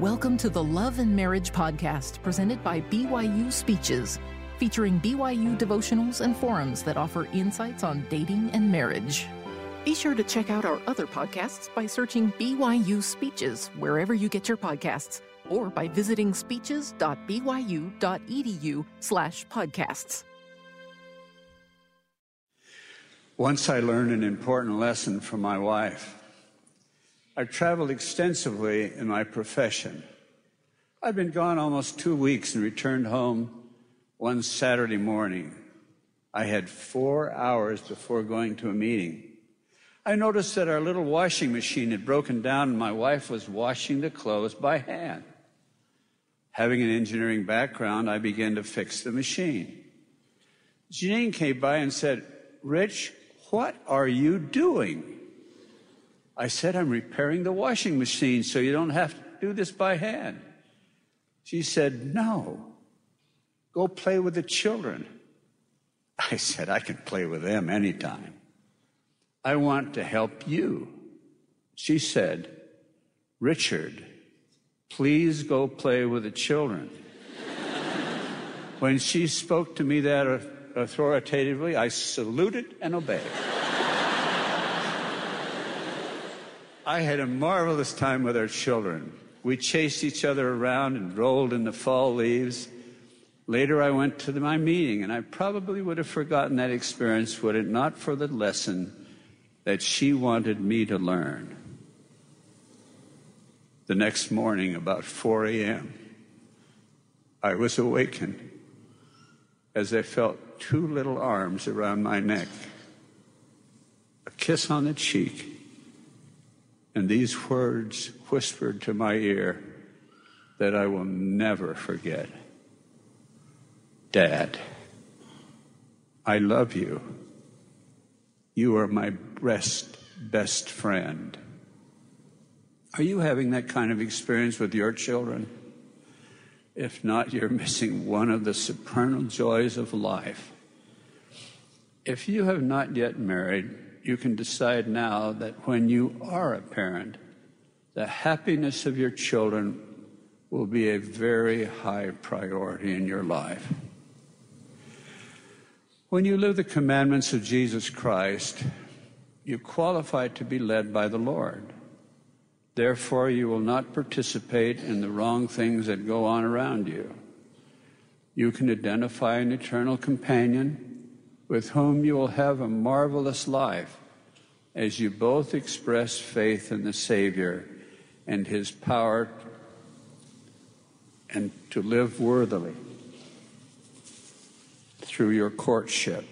Welcome to the Love and Marriage Podcast presented by BYU Speeches, featuring BYU devotionals and forums that offer insights on dating and marriage. Be sure to check out our other podcasts by searching BYU Speeches wherever you get your podcasts or by visiting speeches.byu.edu slash podcasts. Once I learned an important lesson from my wife. I've traveled extensively in my profession. I've been gone almost two weeks and returned home one Saturday morning. I had four hours before going to a meeting. I noticed that our little washing machine had broken down and my wife was washing the clothes by hand. Having an engineering background, I began to fix the machine. Jeanene came by and said, Rich, what are you doing? I said, I'm repairing the washing machine so you don't have to do this by hand. She said, No, go play with the children. I said, I can play with them anytime. I want to help you. She said, Richard, please go play with the children. when she spoke to me that authoritatively, I saluted and obeyed. I had a marvelous time with our children. We chased each other around and rolled in the fall leaves. Later, I went to my meeting, and I probably would have forgotten that experience were it not for the lesson that she wanted me to learn. The next morning, about 4 a.m., I was awakened as I felt two little arms around my neck, a kiss on the cheek, and these words whispered to my ear that I will never forget. Dad, I love you. You are my best, best friend. Are you having that kind of experience with your children? If not, you're missing one of the supernal joys of life. If you have not yet married, you can decide now that when you are a parent, the happiness of your children will be a very high priority in your life. When you live the commandments of Jesus Christ, you qualify to be led by the Lord. Therefore, you will not participate in the wrong things that go on around you. You can identify an eternal companion with whom you will have a marvelous life as you both express faith in the Savior and His power and to live worthily through your courtship.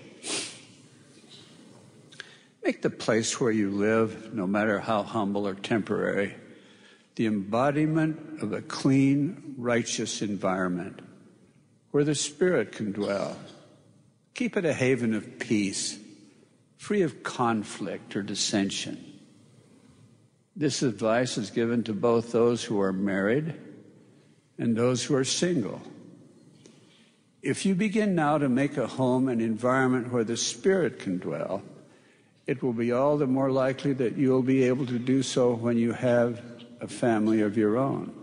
Make the place where you live, no matter how humble or temporary, the embodiment of a clean, righteous environment where the Spirit can dwell. Keep it a haven of peace, free of conflict or dissension. This advice is given to both those who are married and those who are single. If you begin now to make a home an environment where the Spirit can dwell, it will be all the more likely that you'll be able to do so when you have a family of your own.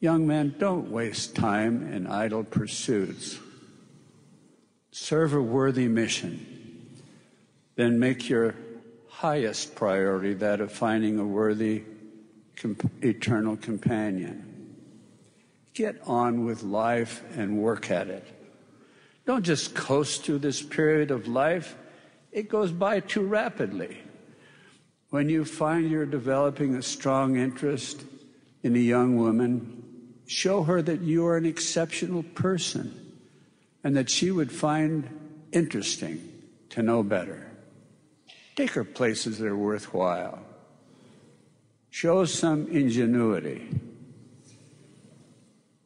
Young men, don't waste time in idle pursuits. Serve a worthy mission. Then make your highest priority that of finding a worthy comp- eternal companion. Get on with life and work at it. Don't just coast through this period of life. It goes by too rapidly. When you find you're developing a strong interest in a young woman, show her that you are an exceptional person and that she would find interesting to know better. Take her places that are worthwhile. Show some ingenuity.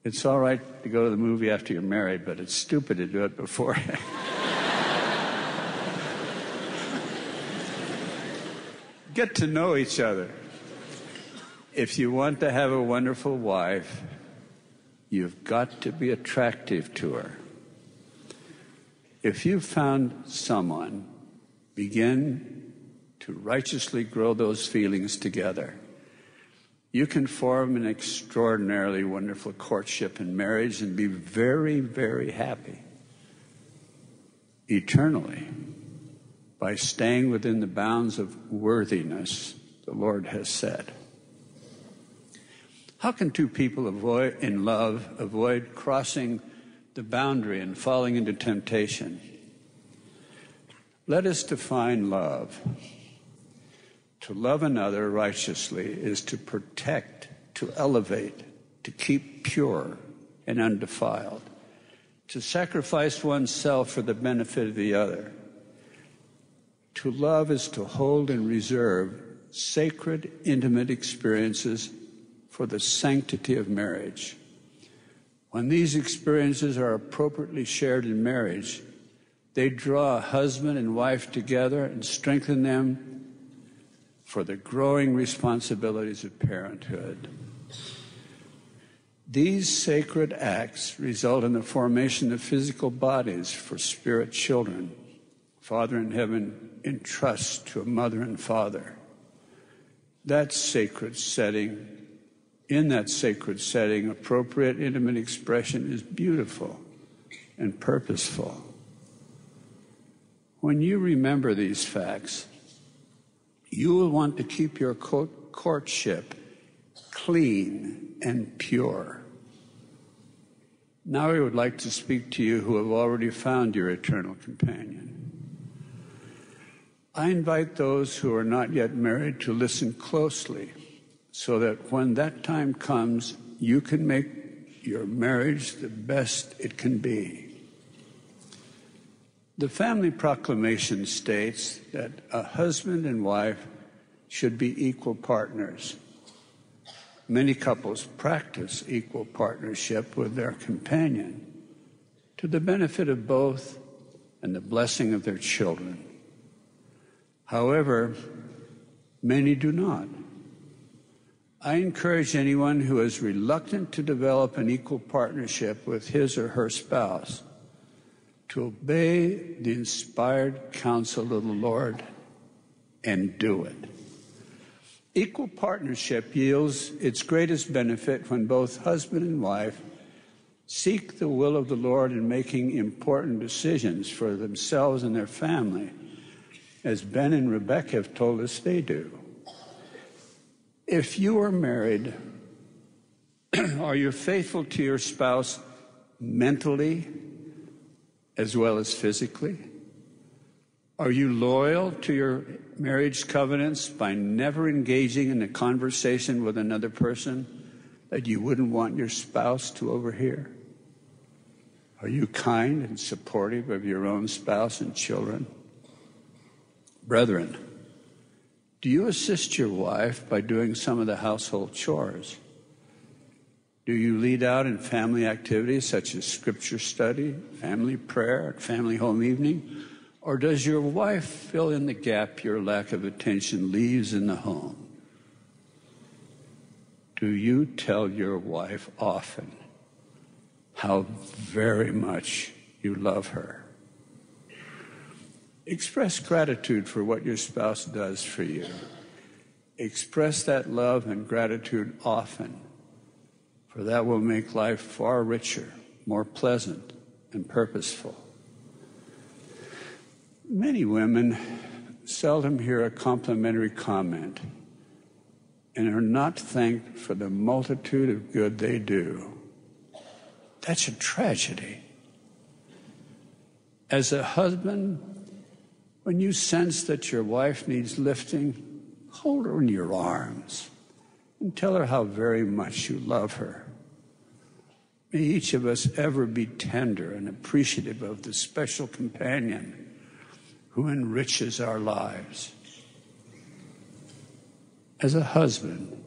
It's all right to go to the movie after you're married, but it's stupid to do it before. Get to know each other. If you want to have a wonderful wife, you've got to be attractive to her. If you've found someone, begin to righteously grow those feelings together. You can form an extraordinarily wonderful courtship and marriage and be very, very happy eternally by staying within the bounds of worthiness the Lord has said. How can two people avoid, in love avoid crossing the boundary and falling into temptation? Let us define love. To love another righteously is to protect, to elevate, to keep pure and undefiled, to sacrifice oneself for the benefit of the other. To love is to hold and reserve sacred, intimate experiences for the sanctity of marriage. When these experiences are appropriately shared in marriage, they draw a husband and wife together and strengthen them for the growing responsibilities of parenthood. These sacred acts result in the formation of physical bodies for spirit children. Father in heaven entrusts to a mother and father. That sacred setting in that sacred setting, appropriate intimate expression is beautiful and purposeful. When you remember these facts, you will want to keep your courtship clean and pure. Now I would like to speak to you who have already found your eternal companion. I invite those who are not yet married to listen closely so that when that time comes, you can make your marriage the best it can be. The family proclamation states that a husband and wife should be equal partners. Many couples practice equal partnership with their companion to the benefit of both and the blessing of their children. However, many do not. I encourage anyone who is reluctant to develop an equal partnership with his or her spouse to obey the inspired counsel of the Lord and do it. Equal partnership yields its greatest benefit when both husband and wife seek the will of the Lord in making important decisions for themselves and their family, as Ben and Rebecca have told us they do. If you are married, are you faithful to your spouse mentally as well as physically? Are you loyal to your marriage covenants by never engaging in a conversation with another person that you wouldn't want your spouse to overhear? Are you kind and supportive of your own spouse and children? Brethren, do you assist your wife by doing some of the household chores? Do you lead out in family activities such as scripture study, family prayer, family home evening? Or does your wife fill in the gap your lack of attention leaves in the home? Do you tell your wife often how very much you love her? Express gratitude for what your spouse does for you. Express that love and gratitude often, for that will make life far richer, more pleasant, and purposeful. Many women seldom hear a complimentary comment and are not thanked for the multitude of good they do. That's a tragedy. As a husband, when you sense that your wife needs lifting, hold her in your arms and tell her how very much you love her. May each of us ever be tender and appreciative of the special companion who enriches our lives. As a husband,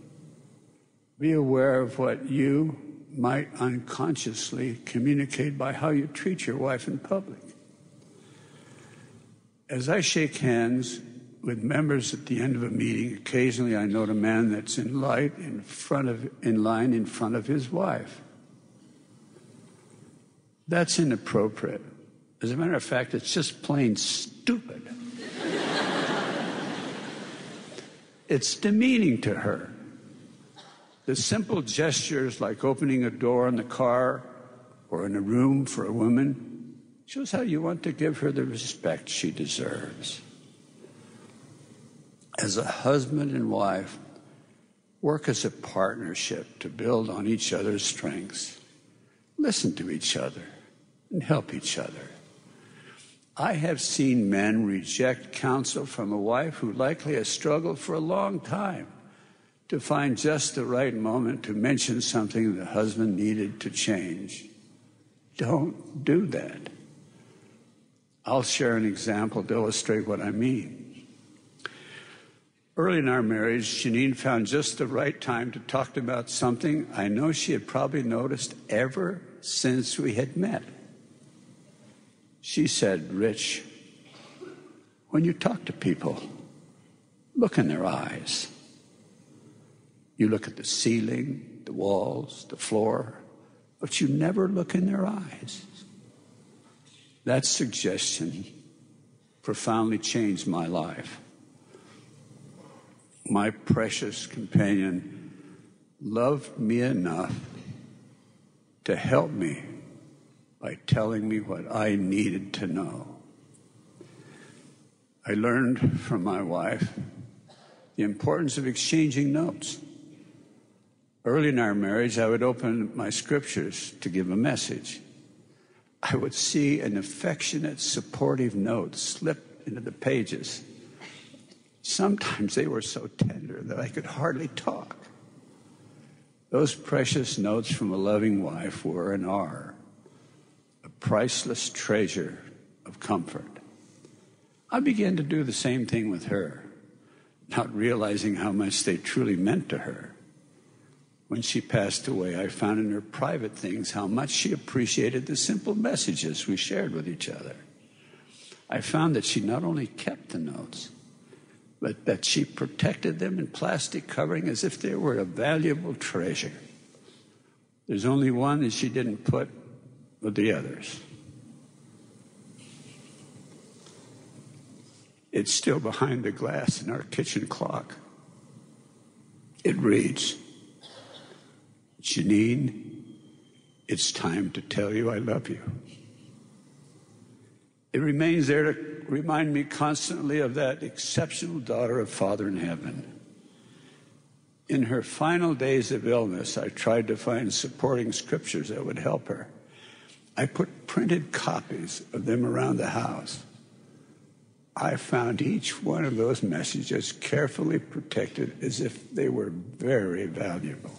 be aware of what you might unconsciously communicate by how you treat your wife in public. As I shake hands with members at the end of a meeting, occasionally I note a man that's in line in front of in line in front of his wife. That's inappropriate. As a matter of fact, it's just plain stupid. it's demeaning to her. The simple gestures like opening a door in the car or in a room for a woman shows how you want to give her the respect she deserves. As a husband and wife, work as a partnership to build on each other's strengths. Listen to each other and help each other. I have seen men reject counsel from a wife who likely has struggled for a long time to find just the right moment to mention something the husband needed to change. Don't do that. I'll share an example to illustrate what I mean. Early in our marriage, Jeanene found just the right time to talk about something I know she had probably noticed ever since we had met. She said, Rich, when you talk to people, look in their eyes. You look at the ceiling, the walls, the floor, but you never look in their eyes. That suggestion profoundly changed my life my precious companion, loved me enough to help me by telling me what I needed to know. I learned from my wife the importance of exchanging notes. Early in our marriage, I would open my scriptures to give a message. I would see an affectionate, supportive note slip into the pages Sometimes they were so tender that I could hardly talk. Those precious notes from a loving wife were and are a priceless treasure of comfort. I began to do the same thing with her, not realizing how much they truly meant to her. When she passed away, I found in her private things how much she appreciated the simple messages we shared with each other. I found that she not only kept the notes, but that she protected them in plastic covering as if they were a valuable treasure. There's only one that she didn't put with the others. It's still behind the glass in our kitchen clock. It reads, Jeanene, it's time to tell you I love you. It remains there to remind me constantly of that exceptional daughter of Father in heaven. In her final days of illness, I tried to find supporting scriptures that would help her. I put printed copies of them around the house. I found each one of those messages carefully protected as if they were very valuable.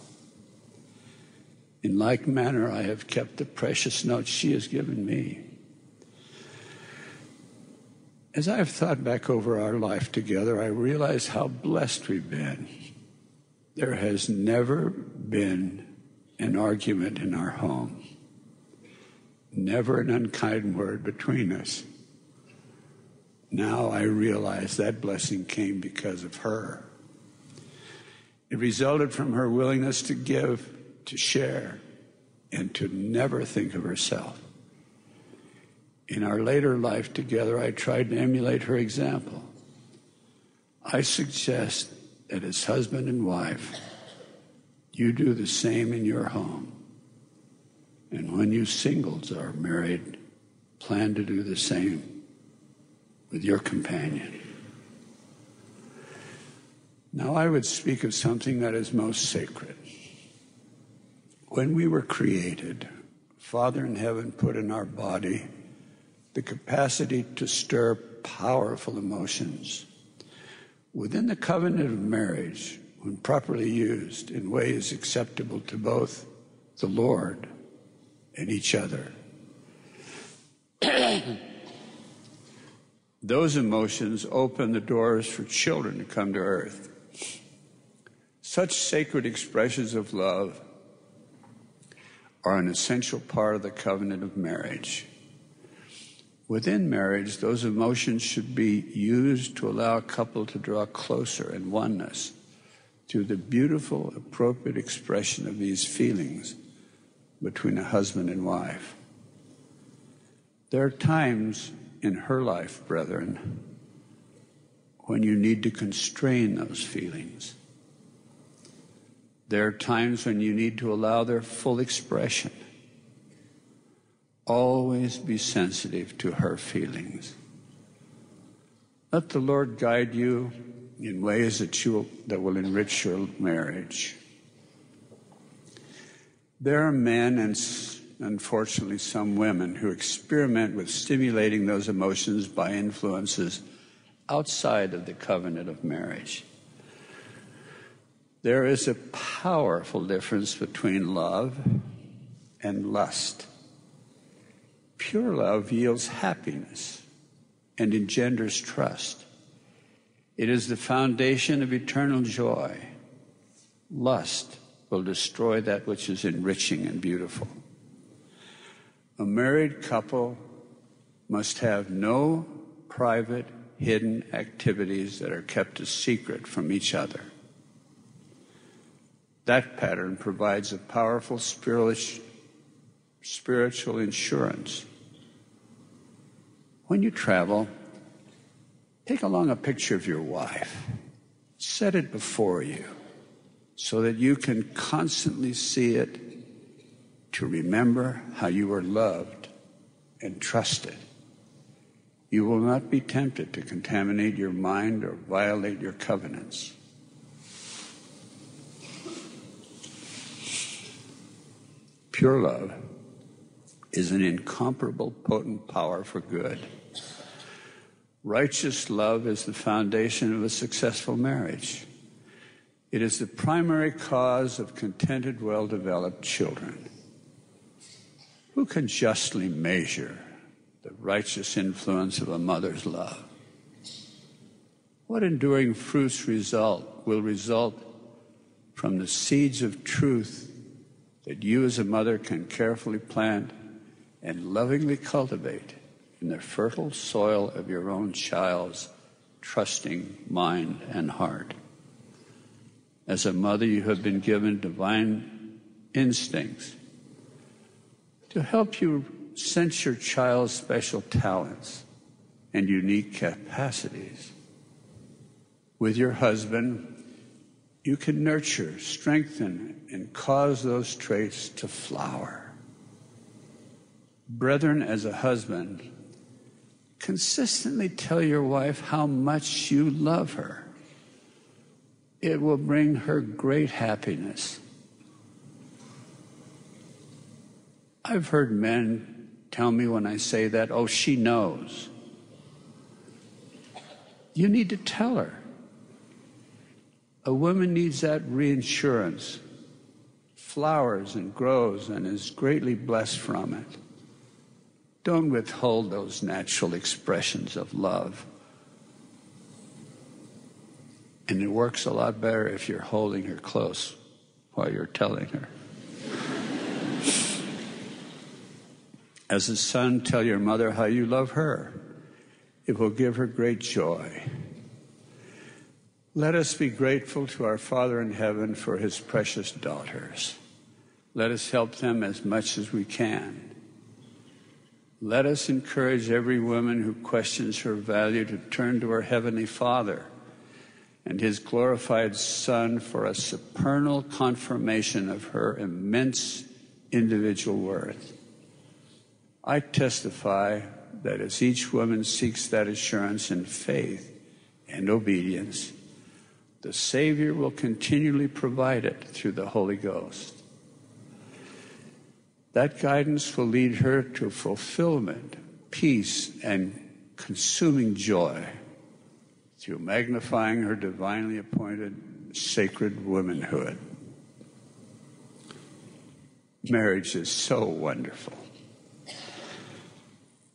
In like manner, I have kept the precious notes she has given me. As I've thought back over our life together, I realize how blessed we've been. There has never been an argument in our home, never an unkind word between us. Now I realize that blessing came because of her. It resulted from her willingness to give, to share, and to never think of herself. In our later life together, I tried to emulate her example. I suggest that as husband and wife, you do the same in your home. And when you singles are married, plan to do the same with your companion. Now, I would speak of something that is most sacred. When we were created, Father in heaven put in our body the capacity to stir powerful emotions. Within the covenant of marriage, when properly used in ways acceptable to both the Lord and each other, those emotions open the doors for children to come to earth. Such sacred expressions of love are an essential part of the covenant of marriage. Within marriage, those emotions should be used to allow a couple to draw closer in oneness through the beautiful, appropriate expression of these feelings between a husband and wife. There are times in her life, brethren, when you need to constrain those feelings. There are times when you need to allow their full expression. Always be sensitive to her feelings. Let the Lord guide you in ways that, you, that will enrich your marriage. There are men and unfortunately some women who experiment with stimulating those emotions by influences outside of the covenant of marriage. There is a powerful difference between love and lust. Pure love yields happiness and engenders trust. It is the foundation of eternal joy. Lust will destroy that which is enriching and beautiful. A married couple must have no private, hidden activities that are kept a secret from each other. That pattern provides a powerful spiritual insurance. When you travel, take along a picture of your wife. Set it before you so that you can constantly see it to remember how you were loved and trusted. You will not be tempted to contaminate your mind or violate your covenants. Pure love is an incomparable, potent power for good. Righteous love is the foundation of a successful marriage. It is the primary cause of contented, well developed children. Who can justly measure the righteous influence of a mother's love? What enduring fruits result will result from the seeds of truth that you as a mother can carefully plant and lovingly cultivate in the fertile soil of your own child's trusting mind and heart. As a mother, you have been given divine instincts to help you sense your child's special talents and unique capacities. With your husband, you can nurture, strengthen, and cause those traits to flower. Brethren, as a husband, consistently tell your wife how much you love her. It will bring her great happiness. I've heard men tell me when I say that, oh, she knows. You need to tell her. A woman needs that reinsurance, flowers and grows and is greatly blessed from it. Don't withhold those natural expressions of love. And it works a lot better if you're holding her close while you're telling her. As a son, tell your mother how you love her. It will give her great joy. Let us be grateful to our Father in heaven for his precious daughters. Let us help them as much as we can. Let us encourage every woman who questions her value to turn to her Heavenly Father and His glorified Son for a supernal confirmation of her immense individual worth. I testify that as each woman seeks that assurance in faith and obedience, the Savior will continually provide it through the Holy Ghost. That guidance will lead her to fulfillment, peace, and consuming joy through magnifying her divinely appointed sacred womanhood. Marriage is so wonderful.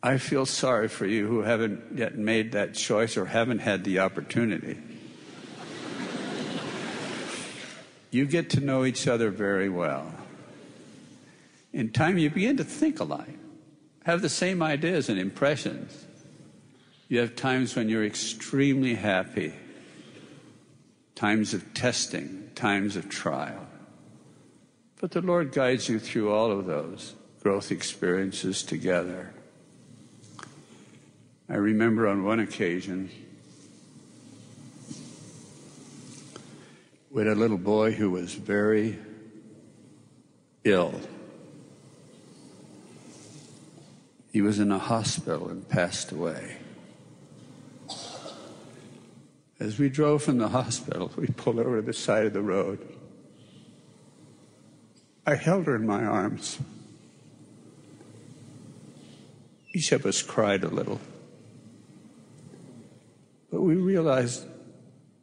I feel sorry for you who haven't yet made that choice or haven't had the opportunity. You get to know each other very well. In time, you begin to think alike, have the same ideas and impressions. You have times when you're extremely happy, times of testing, times of trial. But the Lord guides you through all of those growth experiences together. I remember on one occasion, We had a little boy who was very ill. He was in a hospital and passed away. As we drove from the hospital, we pulled over to the side of the road. I held her in my arms. Each of us cried a little. But we realized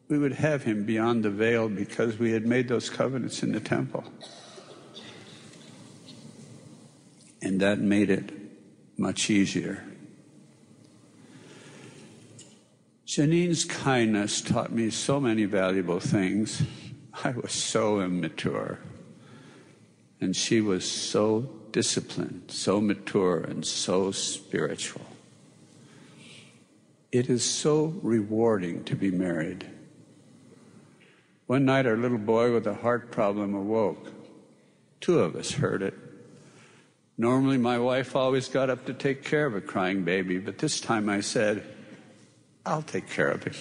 we would have him beyond the veil because we had made those covenants in the temple. And that made it much easier. Jeanene's kindness taught me so many valuable things. I was so immature. And she was so disciplined, so mature, and so spiritual. It is so rewarding to be married. One night, our little boy with a heart problem awoke. Two of us heard it. Normally, my wife always got up to take care of a crying baby, but this time I said, I'll take care of him.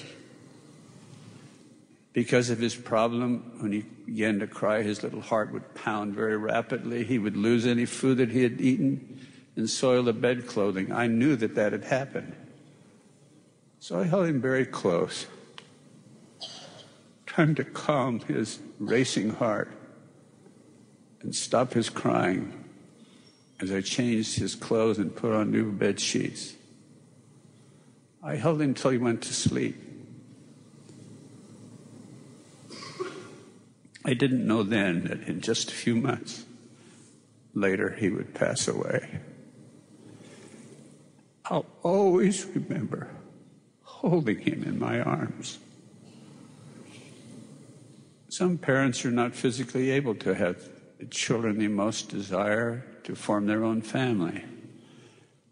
Because of his problem, when he began to cry, his little heart would pound very rapidly. He would lose any food that he had eaten and soil the bed clothing. I knew that that had happened. So I held him very close, trying to calm his racing heart and stop his crying as I changed his clothes and put on new bed sheets. I held him till he went to sleep. I didn't know then that in just a few months later he would pass away. I'll always remember holding him in my arms. Some parents are not physically able to have the children they most desire to form their own family.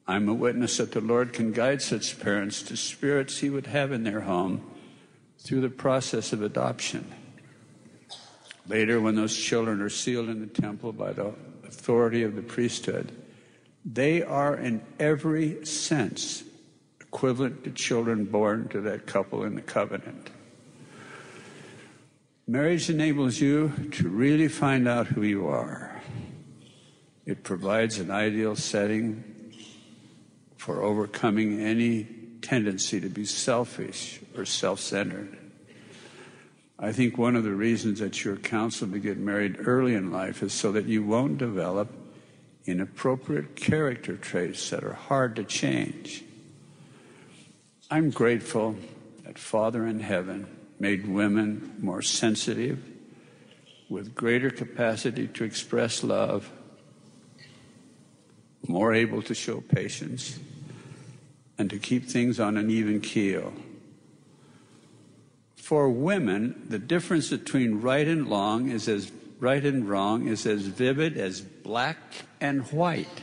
I'm a witness that the Lord can guide such parents to spirits He would have in their home through the process of adoption. Later, when those children are sealed in the temple by the authority of the priesthood, they are in every sense equivalent to children born to that couple in the covenant. Marriage enables you to really find out who you are. It provides an ideal setting for overcoming any tendency to be selfish or self centered. I think one of the reasons that you're counseled to get married early in life is so that you won't develop inappropriate character traits that are hard to change. I'm grateful that Father in heaven made women more sensitive, with greater capacity to express love, more able to show patience and to keep things on an even keel. For women, the difference between right and wrong is as right and wrong is as vivid as black and white.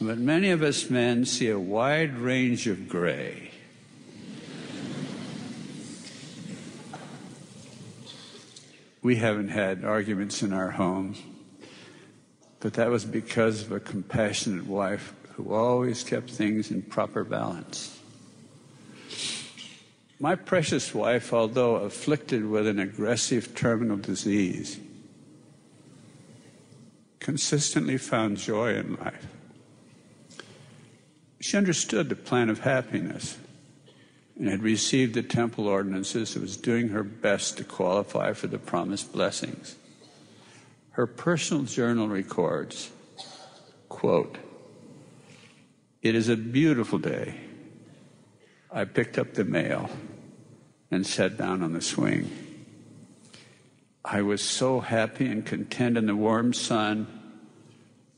But many of us men see a wide range of gray. We haven't had arguments in our home, but that was because of a compassionate wife who always kept things in proper balance. My precious wife, although afflicted with an aggressive terminal disease, consistently found joy in life. She understood the plan of happiness and had received the temple ordinances and was doing her best to qualify for the promised blessings. Her personal journal records, quote, it is a beautiful day. I picked up the mail and sat down on the swing. I was so happy and content in the warm sun,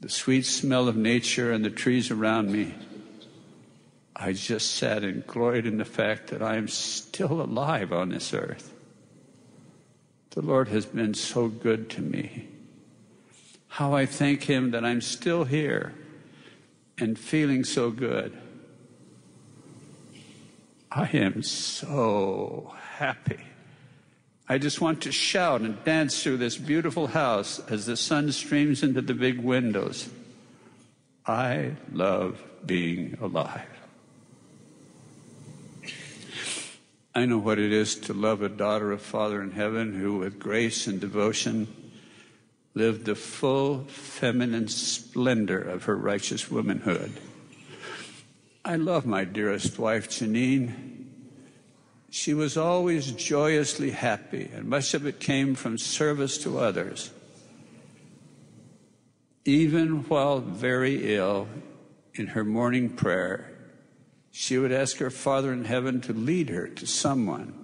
the sweet smell of nature, and the trees around me. I just sat and gloried in the fact that I am still alive on this earth. The Lord has been so good to me. How I thank Him that I'm still here and feeling so good. I am so happy. I just want to shout and dance through this beautiful house as the sun streams into the big windows. I love being alive. I know what it is to love a daughter of Father in heaven who, with grace and devotion, lived the full feminine splendor of her righteous womanhood. I love my dearest wife, Jeanene. She was always joyously happy, and much of it came from service to others. Even while very ill, in her morning prayer, she would ask her Father in heaven to lead her to someone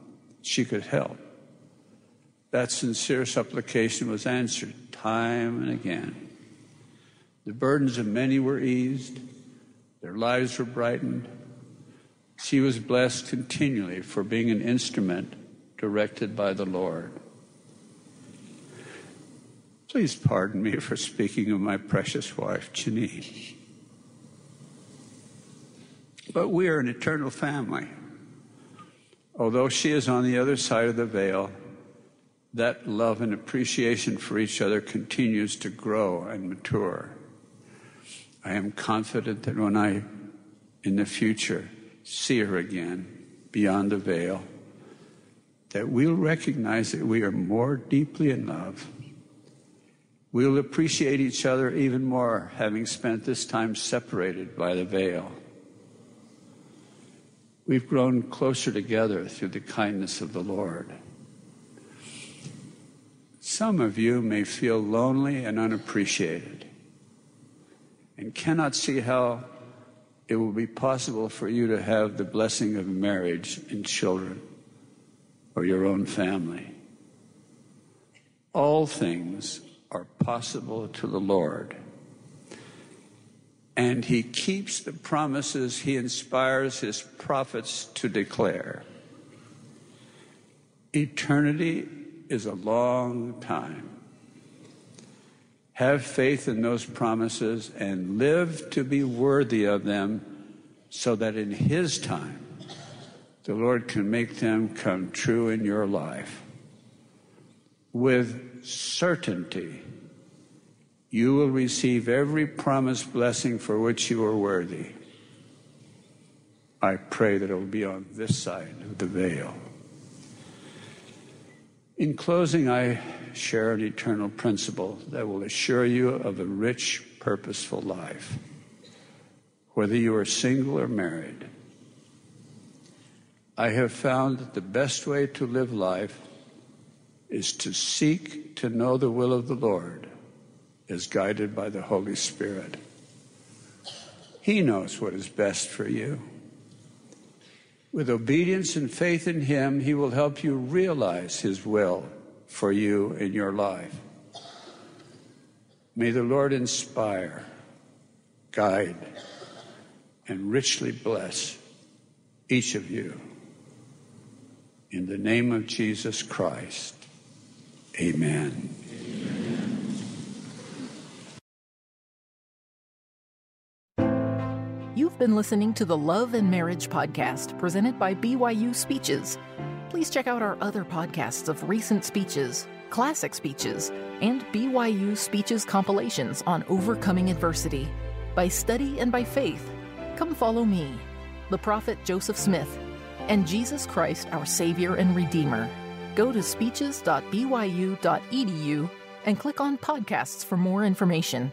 she could help. That sincere supplication was answered time and again. The burdens of many were eased, their lives were brightened, she was blessed continually for being an instrument directed by the Lord. Please pardon me for speaking of my precious wife, Jeanene. But we are an eternal family. Although she is on the other side of the veil, that love and appreciation for each other continues to grow and mature. I am confident that when I, in the future, see her again beyond the veil, that we'll recognize that we are more deeply in love. We'll appreciate each other even more having spent this time separated by the veil. We've grown closer together through the kindness of the Lord. Some of you may feel lonely and unappreciated and cannot see how it will be possible for you to have the blessing of marriage and children or your own family. All things are possible to the Lord. And he keeps the promises he inspires his prophets to declare. Eternity is a long time. Have faith in those promises and live to be worthy of them so that in His time, the Lord can make them come true in your life. With certainty, you will receive every promised blessing for which you are worthy. I pray that it will be on this side of the veil. In closing, I share an eternal principle that will assure you of a rich, purposeful life, whether you are single or married. I have found that the best way to live life is to seek to know the will of the Lord as guided by the Holy Spirit. He knows what is best for you. With obedience and faith in Him, He will help you realize His will for you in your life. May the Lord inspire, guide, and richly bless each of you. In the name of Jesus Christ, amen. Been listening to the Love and Marriage Podcast presented by BYU Speeches. Please check out our other podcasts of recent speeches, classic speeches, and BYU speeches compilations on overcoming adversity. By study and by faith, come follow me, the prophet Joseph Smith, and Jesus Christ, our Savior and Redeemer. Go to speeches.byu.edu and click on podcasts for more information.